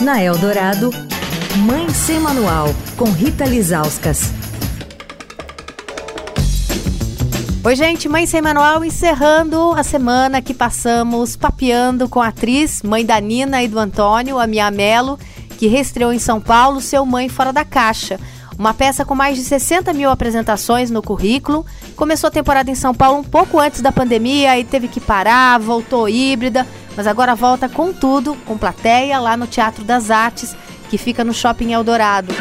Na Eldorado, Mãe Sem Manual, com Rita Lizauskas. Oi, gente, Mãe Sem Manual encerrando a semana que passamos papeando com a atriz, mãe da Nina e do Antônio, a Mia Mello, que reestreou em São Paulo seu Mãe Fora da Caixa. Uma peça com mais de 60 mil apresentações no currículo. Começou a temporada em São Paulo um pouco antes da pandemia e teve que parar, voltou híbrida, mas agora volta com tudo, com plateia lá no Teatro das Artes, que fica no Shopping Eldorado.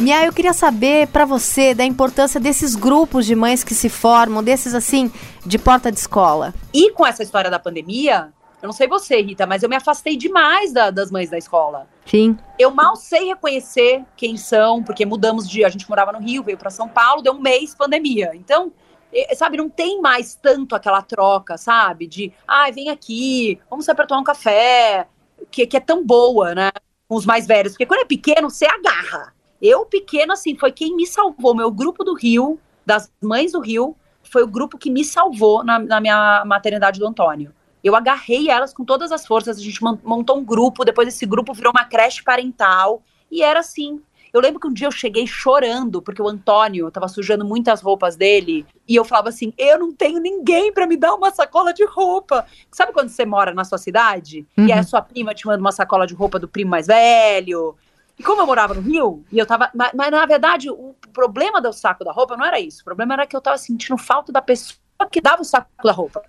Mia, eu queria saber para você da importância desses grupos de mães que se formam, desses assim, de porta de escola. E com essa história da pandemia, eu não sei você, Rita, mas eu me afastei demais da, das mães da escola. Sim. Eu mal sei reconhecer quem são, porque mudamos de. A gente morava no Rio, veio para São Paulo, deu um mês pandemia. Então, sabe, não tem mais tanto aquela troca, sabe? De, ah, vem aqui, vamos sair para tomar um café, que, que é tão boa, né? Com os mais velhos. Porque quando é pequeno, você agarra. Eu, pequeno, assim, foi quem me salvou. Meu grupo do Rio, das mães do Rio, foi o grupo que me salvou na, na minha maternidade do Antônio. Eu agarrei elas com todas as forças, a gente montou um grupo, depois esse grupo virou uma creche parental, e era assim, eu lembro que um dia eu cheguei chorando, porque o Antônio tava sujando muitas roupas dele. E eu falava assim: eu não tenho ninguém para me dar uma sacola de roupa. Sabe quando você mora na sua cidade? Uhum. E aí a sua prima te manda uma sacola de roupa do primo mais velho? E como eu morava no Rio, e eu tava. Mas, mas, na verdade, o problema do saco da roupa não era isso. O problema era que eu tava sentindo falta da pessoa que dava o saco da roupa.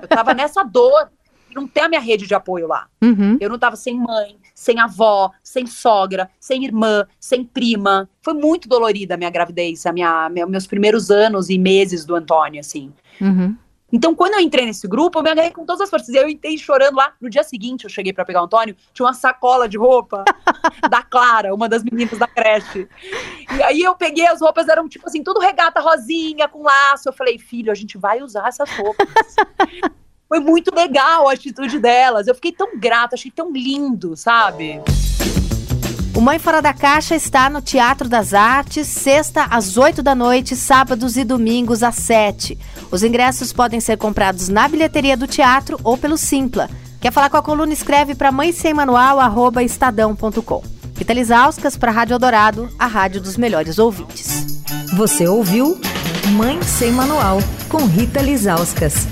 Eu tava nessa dor não tem a minha rede de apoio lá. Uhum. Eu não tava sem mãe, sem avó, sem sogra, sem irmã, sem prima. Foi muito dolorida a minha gravidez, a minha, meus primeiros anos e meses do Antônio, assim. Uhum. Então, quando eu entrei nesse grupo, eu me agarrei com todas as forças. Eu entrei chorando lá. No dia seguinte, eu cheguei para pegar o Antônio, tinha uma sacola de roupa da Clara, uma das meninas da creche. E aí eu peguei as roupas, eram tipo assim, tudo regata rosinha, com laço. Eu falei, filho, a gente vai usar essas roupas. Foi muito legal a atitude delas. Eu fiquei tão grata, achei tão lindo, sabe? O Mãe Fora da Caixa está no Teatro das Artes, sexta às 8 da noite, sábados e domingos às 7. Os ingressos podem ser comprados na bilheteria do teatro ou pelo Simpla. Quer falar com a coluna? Escreve para mãe sem manual, arroba estadão.com. Rita Lisauskas para a Rádio Eldorado, a rádio dos melhores ouvintes. Você ouviu Mãe Sem Manual, com Rita Lisauskas.